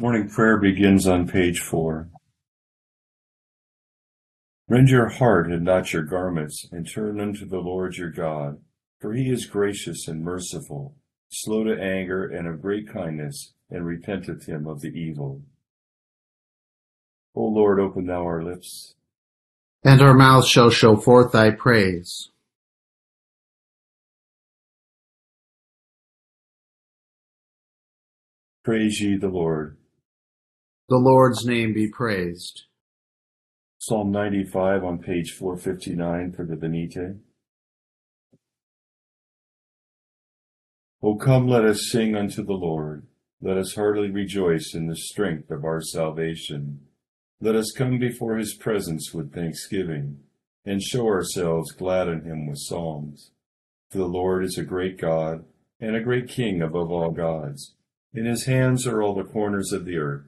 Morning prayer begins on page four. Rend your heart and not your garments, and turn unto the Lord your God, for he is gracious and merciful, slow to anger and of great kindness, and repenteth him of the evil. O Lord, open thou our lips, and our mouth shall show forth thy praise. Praise ye the Lord. The Lord's name be praised. Psalm 95 on page 459 for the Venite. O come, let us sing unto the Lord. Let us heartily rejoice in the strength of our salvation. Let us come before his presence with thanksgiving, and show ourselves glad in him with psalms. For the Lord is a great God, and a great King above all gods. In his hands are all the corners of the earth,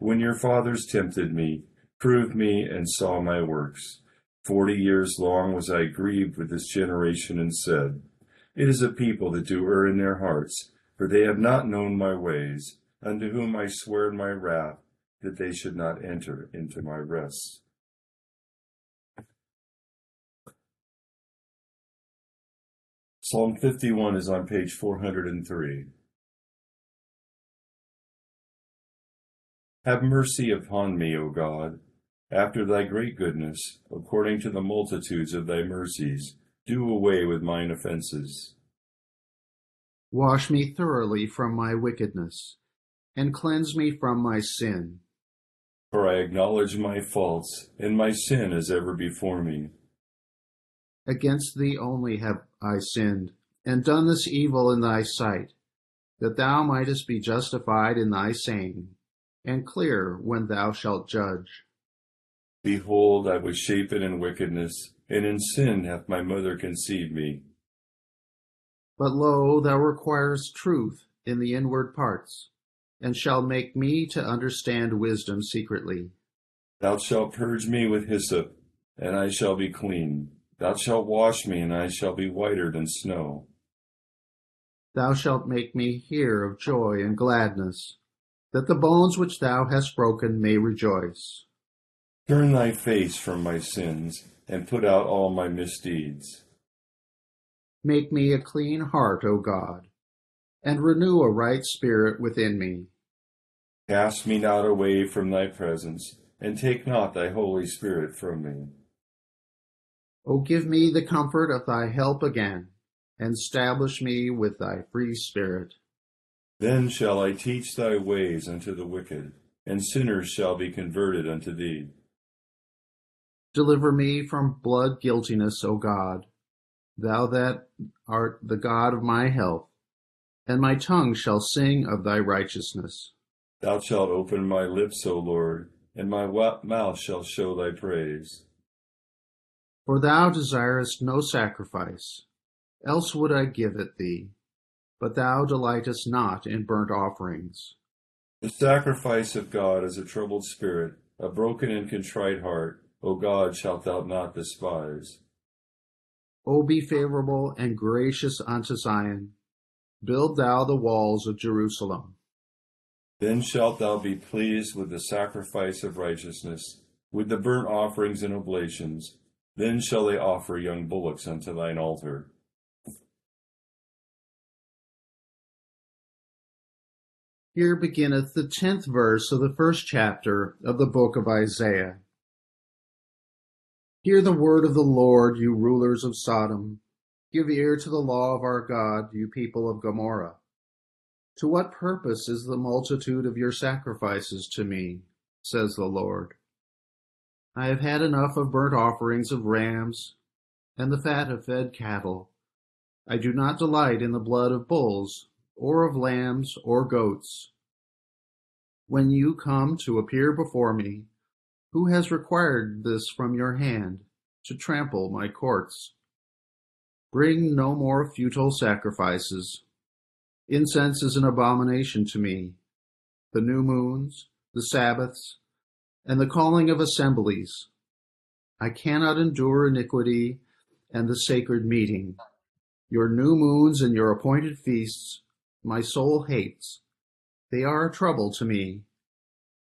when your fathers tempted me, proved me, and saw my works. Forty years long was I grieved with this generation, and said, it is a people that do err in their hearts, for they have not known my ways, unto whom I swear in my wrath that they should not enter into my rest. Psalm 51 is on page 403. Have mercy upon me, O God, after thy great goodness, according to the multitudes of thy mercies do away with mine offenses. Wash me thoroughly from my wickedness, and cleanse me from my sin. For I acknowledge my faults, and my sin is ever before me. Against thee only have I sinned, and done this evil in thy sight, that thou mightest be justified in thy saying, and clear when thou shalt judge. Behold, I was shapen in wickedness and in sin hath my mother conceived me. But lo, thou requirest truth in the inward parts, and shalt make me to understand wisdom secretly. Thou shalt purge me with hyssop, and I shall be clean. Thou shalt wash me, and I shall be whiter than snow. Thou shalt make me hear of joy and gladness, that the bones which thou hast broken may rejoice. Turn thy face from my sins and put out all my misdeeds. Make me a clean heart, O God, and renew a right spirit within me. Cast me not away from thy presence, and take not thy Holy Spirit from me. O give me the comfort of thy help again, and establish me with thy free spirit. Then shall I teach thy ways unto the wicked, and sinners shall be converted unto thee. Deliver me from blood guiltiness, O God, thou that art the God of my health, and my tongue shall sing of thy righteousness. Thou shalt open my lips, O Lord, and my mouth shall show thy praise. For thou desirest no sacrifice, else would I give it thee, but thou delightest not in burnt offerings. The sacrifice of God is a troubled spirit, a broken and contrite heart O God, shalt thou not despise. O be favorable and gracious unto Zion. Build thou the walls of Jerusalem. Then shalt thou be pleased with the sacrifice of righteousness, with the burnt offerings and oblations. Then shall they offer young bullocks unto thine altar. Here beginneth the tenth verse of the first chapter of the book of Isaiah. Hear the word of the Lord, you rulers of Sodom. Give ear to the law of our God, you people of Gomorrah. To what purpose is the multitude of your sacrifices to me, says the Lord? I have had enough of burnt offerings of rams and the fat of fed cattle. I do not delight in the blood of bulls, or of lambs, or goats. When you come to appear before me, who has required this from your hand, to trample my courts? Bring no more futile sacrifices. Incense is an abomination to me. The new moons, the Sabbaths, and the calling of assemblies. I cannot endure iniquity and the sacred meeting. Your new moons and your appointed feasts my soul hates. They are a trouble to me.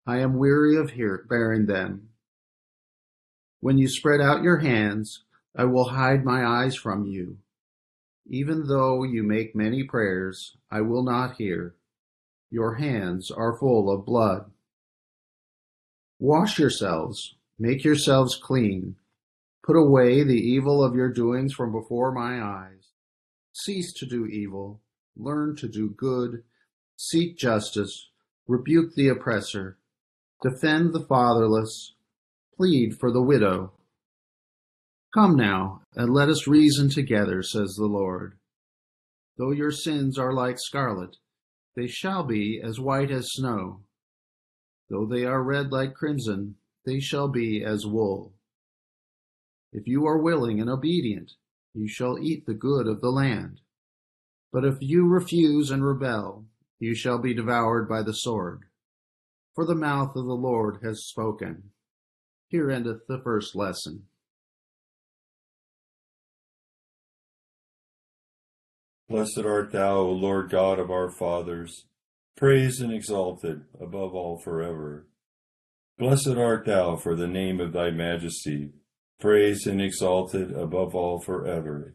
I am weary of hear- bearing them. When you spread out your hands, I will hide my eyes from you. Even though you make many prayers, I will not hear. Your hands are full of blood. Wash yourselves, make yourselves clean. Put away the evil of your doings from before my eyes. Cease to do evil, learn to do good, seek justice, rebuke the oppressor, defend the fatherless, plead for the widow. Come now, and let us reason together, says the Lord. Though your sins are like scarlet, they shall be as white as snow. Though they are red like crimson, they shall be as wool. If you are willing and obedient, you shall eat the good of the land. But if you refuse and rebel, you shall be devoured by the sword. For the mouth of the Lord has spoken. Here endeth the first lesson. Blessed art thou, O Lord God of our fathers, praised and exalted above all forever. Blessed art thou for the name of thy majesty, praised and exalted above all forever.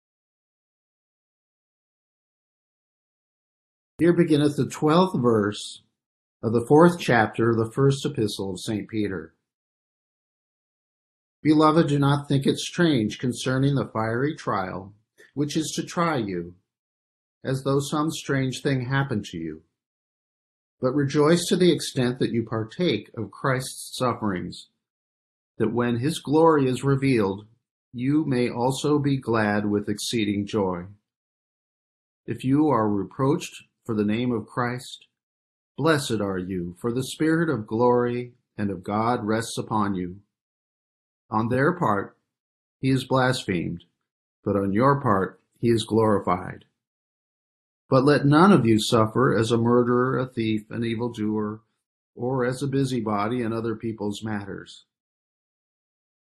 Here beginneth the twelfth verse of the fourth chapter of the first epistle of St. Peter. Beloved, do not think it strange concerning the fiery trial, which is to try you, as though some strange thing happened to you. But rejoice to the extent that you partake of Christ's sufferings, that when his glory is revealed, you may also be glad with exceeding joy. If you are reproached for the name of Christ, blessed are you, for the Spirit of glory and of God rests upon you. On their part, he is blasphemed, but on your part, he is glorified. But let none of you suffer as a murderer, a thief, an evildoer, or as a busybody in other people's matters.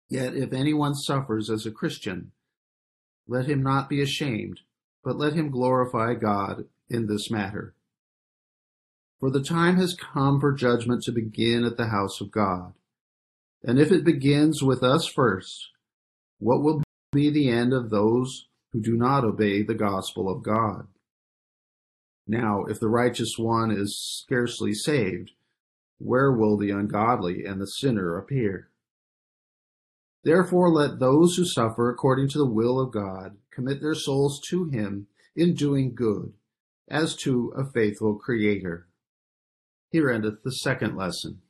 Yet if anyone suffers as a Christian, let him not be ashamed, but let him glorify God in this matter. For the time has come for judgment to begin at the house of God. And if it begins with us first, what will be the end of those who do not obey the gospel of God? Now, if the righteous one is scarcely saved, where will the ungodly and the sinner appear? Therefore, let those who suffer according to the will of God commit their souls to Him in doing good, as to a faithful Creator. Here endeth the second lesson.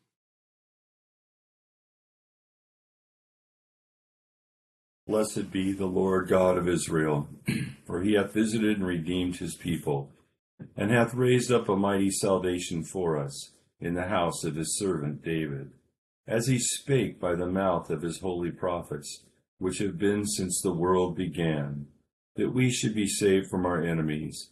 Blessed be the Lord God of Israel, for he hath visited and redeemed his people, and hath raised up a mighty salvation for us in the house of his servant David, as he spake by the mouth of his holy prophets, which have been since the world began, that we should be saved from our enemies,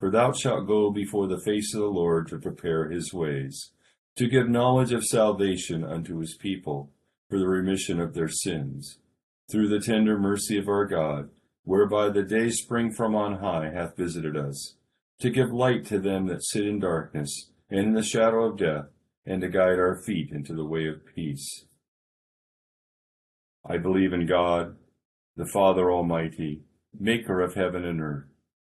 for thou shalt go before the face of the Lord to prepare his ways, to give knowledge of salvation unto his people, for the remission of their sins through the tender mercy of our God, whereby the day spring from on high hath visited us, to give light to them that sit in darkness and in the shadow of death, and to guide our feet into the way of peace. I believe in God, the Father Almighty, maker of heaven and earth,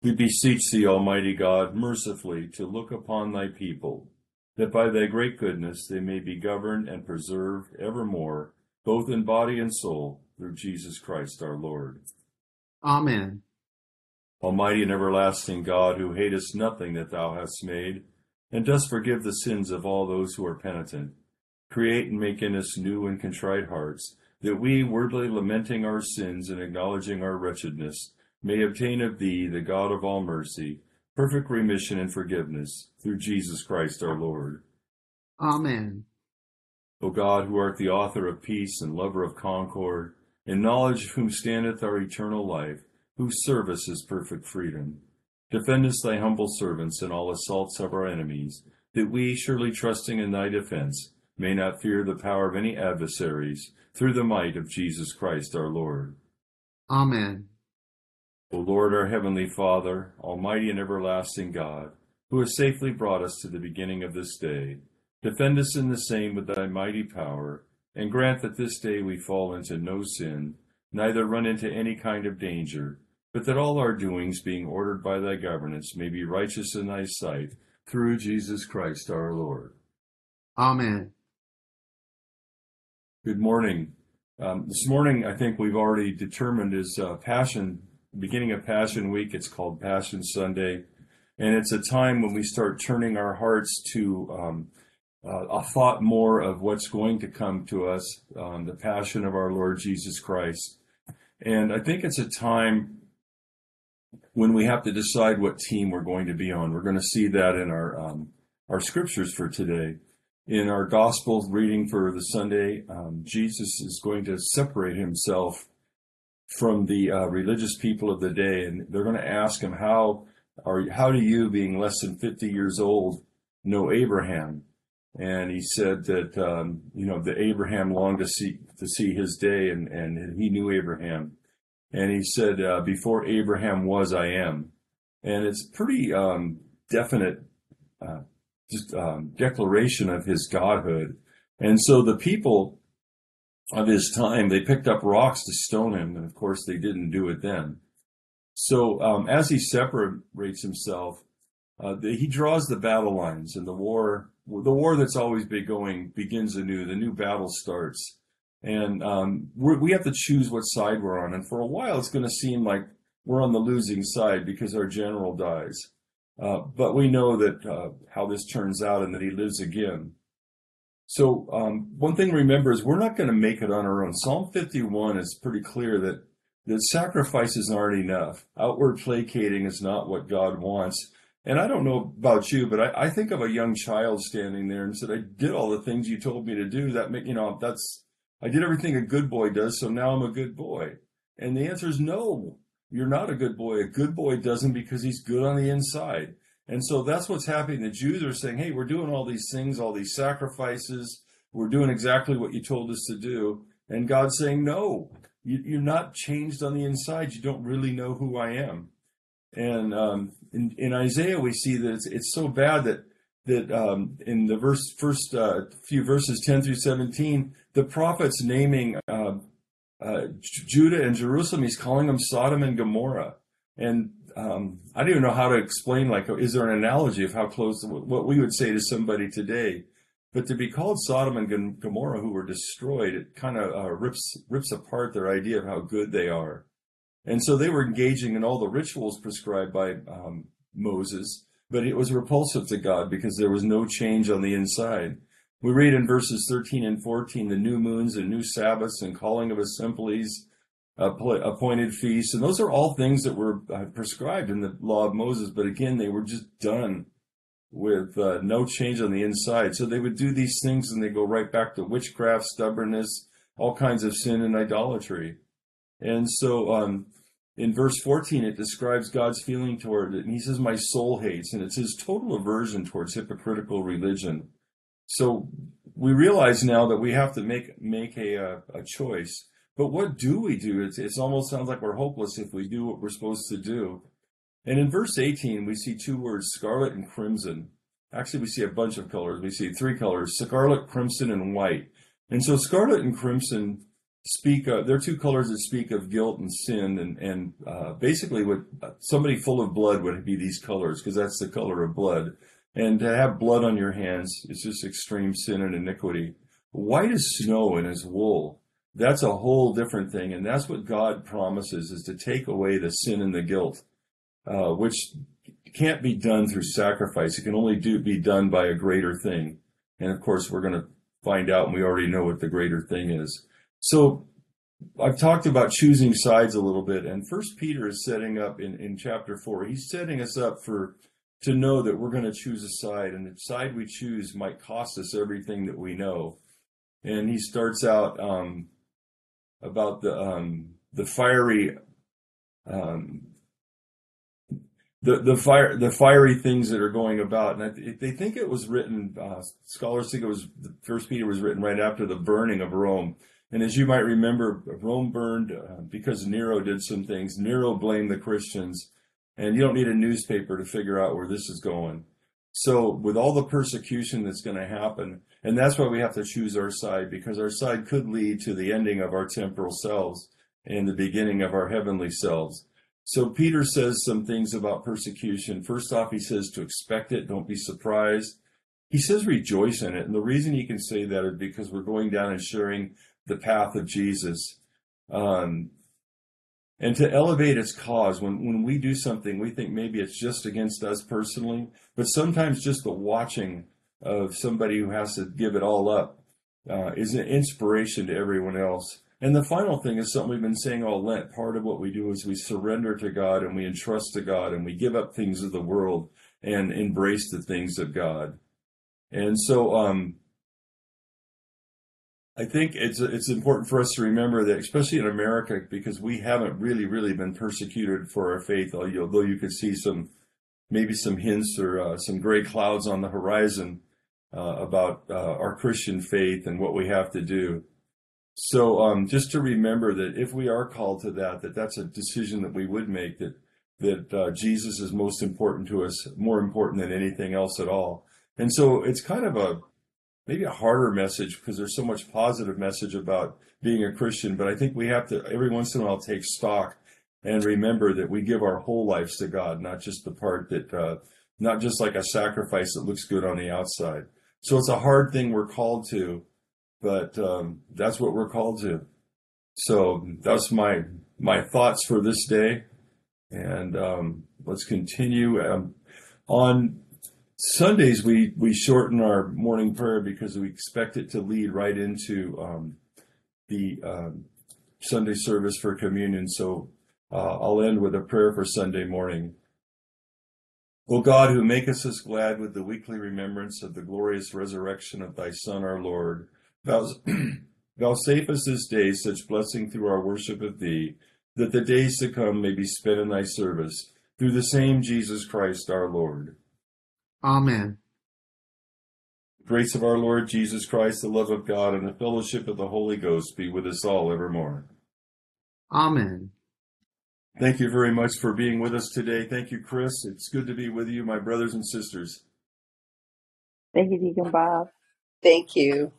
We beseech thee, Almighty God, mercifully to look upon thy people, that by thy great goodness they may be governed and preserved evermore, both in body and soul, through Jesus Christ our Lord. Amen. Almighty and everlasting God, who hatest nothing that thou hast made, and dost forgive the sins of all those who are penitent, create and make in us new and contrite hearts, that we, wordly lamenting our sins and acknowledging our wretchedness, may obtain of thee, the God of all mercy, perfect remission and forgiveness, through Jesus Christ our Lord. Amen. O God, who art the author of peace and lover of concord, in knowledge of whom standeth our eternal life, whose service is perfect freedom. Defend us, thy humble servants, in all assaults of our enemies, that we, surely trusting in thy defense, may not fear the power of any adversaries, through the might of Jesus Christ our Lord. Amen. O Lord, our heavenly Father, almighty and everlasting God, who has safely brought us to the beginning of this day, defend us in the same with thy mighty power, and grant that this day we fall into no sin, neither run into any kind of danger, but that all our doings, being ordered by thy governance, may be righteous in thy sight, through Jesus Christ our Lord. Amen. Good morning. Um, this morning, I think we've already determined is uh, Passion, beginning of Passion Week. It's called Passion Sunday. And it's a time when we start turning our hearts to um, uh, a thought more of what's going to come to us, um, the passion of our Lord Jesus Christ. And I think it's a time when we have to decide what team we're going to be on. We're going to see that in our um, our scriptures for today. In our gospel reading for the Sunday, um, Jesus is going to separate himself from the uh, religious people of the day, and they're going to ask him how are how do you, being less than fifty years old, know Abraham? And he said that um, you know that Abraham longed to see to see his day, and and he knew Abraham and he said, uh, "Before Abraham was, I am," and it's pretty um, definite, uh, just um, declaration of his godhood. And so the people of his time they picked up rocks to stone him, and of course they didn't do it then. So um, as he separates himself, uh, the, he draws the battle lines, and the war, the war that's always been going, begins anew. The new battle starts and um, we have to choose what side we're on. And for a while, it's going to seem like we're on the losing side because our general dies. Uh, but we know that uh, how this turns out and that he lives again. So um, one thing to remember is we're not going to make it on our own. Psalm 51 is pretty clear that that sacrifices aren't enough. Outward placating is not what God wants. And I don't know about you, but I, I think of a young child standing there and said, "I did all the things you told me to do." That make you know that's I did everything a good boy does, so now I'm a good boy. And the answer is no, you're not a good boy. A good boy doesn't because he's good on the inside. And so that's what's happening. The Jews are saying, hey, we're doing all these things, all these sacrifices. We're doing exactly what you told us to do. And God's saying, no, you, are not changed on the inside. You don't really know who I am. And um, in, in, Isaiah, we see that it's, it's so bad that that um, in the verse first uh, few verses 10 through 17, the prophet's naming uh, uh, Judah and Jerusalem. He's calling them Sodom and Gomorrah. And um, I don't even know how to explain. Like, is there an analogy of how close what we would say to somebody today? But to be called Sodom and Gomorrah, who were destroyed, it kind of uh, rips rips apart their idea of how good they are. And so they were engaging in all the rituals prescribed by um, Moses, but it was repulsive to God because there was no change on the inside. We read in verses 13 and 14 the new moons and new Sabbaths and calling of assemblies, appointed feasts, and those are all things that were uh, prescribed in the law of Moses, but again, they were just done with uh, no change on the inside. So they would do these things and they go right back to witchcraft, stubbornness, all kinds of sin and idolatry. And so um, in verse 14, it describes God's feeling toward it. And he says, My soul hates. And it's his total aversion towards hypocritical religion. So we realize now that we have to make, make a, a, uh, a choice. But what do we do? It's, it's almost sounds like we're hopeless if we do what we're supposed to do. And in verse 18, we see two words, scarlet and crimson. Actually, we see a bunch of colors. We see three colors, scarlet, crimson, and white. And so scarlet and crimson speak, uh, they're two colors that speak of guilt and sin. And, and uh, basically, what uh, somebody full of blood would be these colors, because that's the color of blood. And to have blood on your hands is just extreme sin and iniquity. White as snow and as wool. That's a whole different thing. And that's what God promises is to take away the sin and the guilt uh, which can't be done through sacrifice. It can only do, be done by a greater thing. And of course, we're going to find out, and we already know what the greater thing is. So I've talked about choosing sides a little bit, and First Peter is setting up in, in chapter four. He's setting us up for to know that we're going to choose a side, and the side we choose might cost us everything that we know. And he starts out um, about the um, the fiery um, the the fire the fiery things that are going about, and they think it was written. Uh, scholars think it was First Peter was written right after the burning of Rome. And as you might remember, Rome burned uh, because Nero did some things. Nero blamed the Christians, and you don't need a newspaper to figure out where this is going. So, with all the persecution that's going to happen, and that's why we have to choose our side, because our side could lead to the ending of our temporal selves and the beginning of our heavenly selves. So Peter says some things about persecution. First off, he says to expect it, don't be surprised. He says rejoice in it. And the reason he can say that is because we're going down and sharing the path of Jesus. Um, and to elevate its cause, when, when we do something, we think maybe it's just against us personally, but sometimes just the watching of somebody who has to give it all up uh, is an inspiration to everyone else. And the final thing is something we've been saying all Lent. Part of what we do is we surrender to God and we entrust to God and we give up things of the world and embrace the things of God. And so, um, I think it's it's important for us to remember that, especially in America, because we haven't really, really been persecuted for our faith. Although you could see some, maybe some hints or uh, some gray clouds on the horizon uh, about uh, our Christian faith and what we have to do. So um, just to remember that if we are called to that, that that's a decision that we would make. That that uh, Jesus is most important to us, more important than anything else at all. And so it's kind of a maybe a harder message because there's so much positive message about being a Christian. But I think we have to every once in a while take stock and remember that we give our whole lives to God, not just the part that, uh, not just like a sacrifice that looks good on the outside. So it's a hard thing we're called to but um, that's what we're called to. So that's my my thoughts for this day, and um, let's continue. Um, on Sundays, we we shorten our morning prayer because we expect it to lead right into um, the um, Sunday service for communion. So uh, I'll end with a prayer for Sunday morning. O God, who makest us glad with the weekly remembrance of the glorious resurrection of thy Son, our Lord Vouchsafe us this day such blessing through our worship of Thee, that the days to come may be spent in Thy service, through the same Jesus Christ our Lord. Amen. The grace of our Lord Jesus Christ, the love of God, and the fellowship of the Holy Ghost be with us all evermore. Amen. Thank you very much for being with us today. Thank you, Chris. It's good to be with you, my brothers and sisters. Thank you, Deacon Bob. Thank you.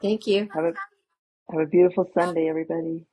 Thank you. Have a have a beautiful Sunday, everybody.